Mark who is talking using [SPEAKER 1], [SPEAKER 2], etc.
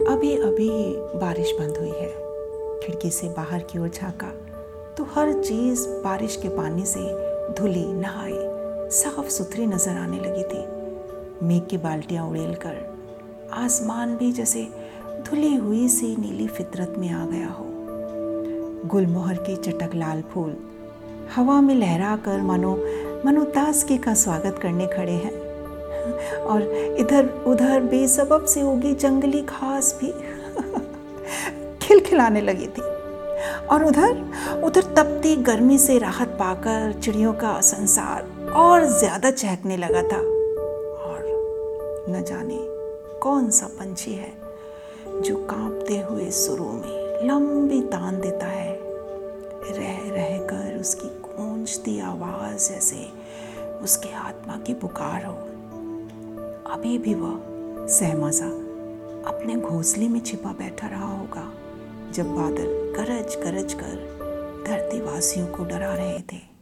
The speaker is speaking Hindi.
[SPEAKER 1] अभी अभी बारिश बंद हुई है। खिड़की से बाहर की ओर झांका तो हर चीज़ बारिश के पानी से धुली, नहाई साफ़ सुथरी नज़र आने लगी थी। मेघ की बाल्टियाँ उड़ेल कर, आसमान भी जैसे धुली हुई सी नीली फितरत में आ गया हो। गुलमोहर के चटक लाल फूल, हवा में लहरा कर मानो मनो के का स्वागत करने खड़े हैं। और इधर उधर बेसबब से उगी जंगली घास भी। खिलखिलाने लगी थी। और उधर उधर तपती गर्मी से राहत पाकर चिड़ियों का संसार और ज़्यादा चहकने लगा था। और न जाने कौन सा पंछी है जो कांपते हुए सुरों में लंबी तान देता है। रह रह कर उसकी गूंजती आवाज़ जैसे उसके आत्मा की पुकार हो। अभी भी वह सहमाजा अपने घोंसले में छिपा बैठा रहा होगा, जब बादल गरज गरज कर धरती वासियों को डरा रहे थे।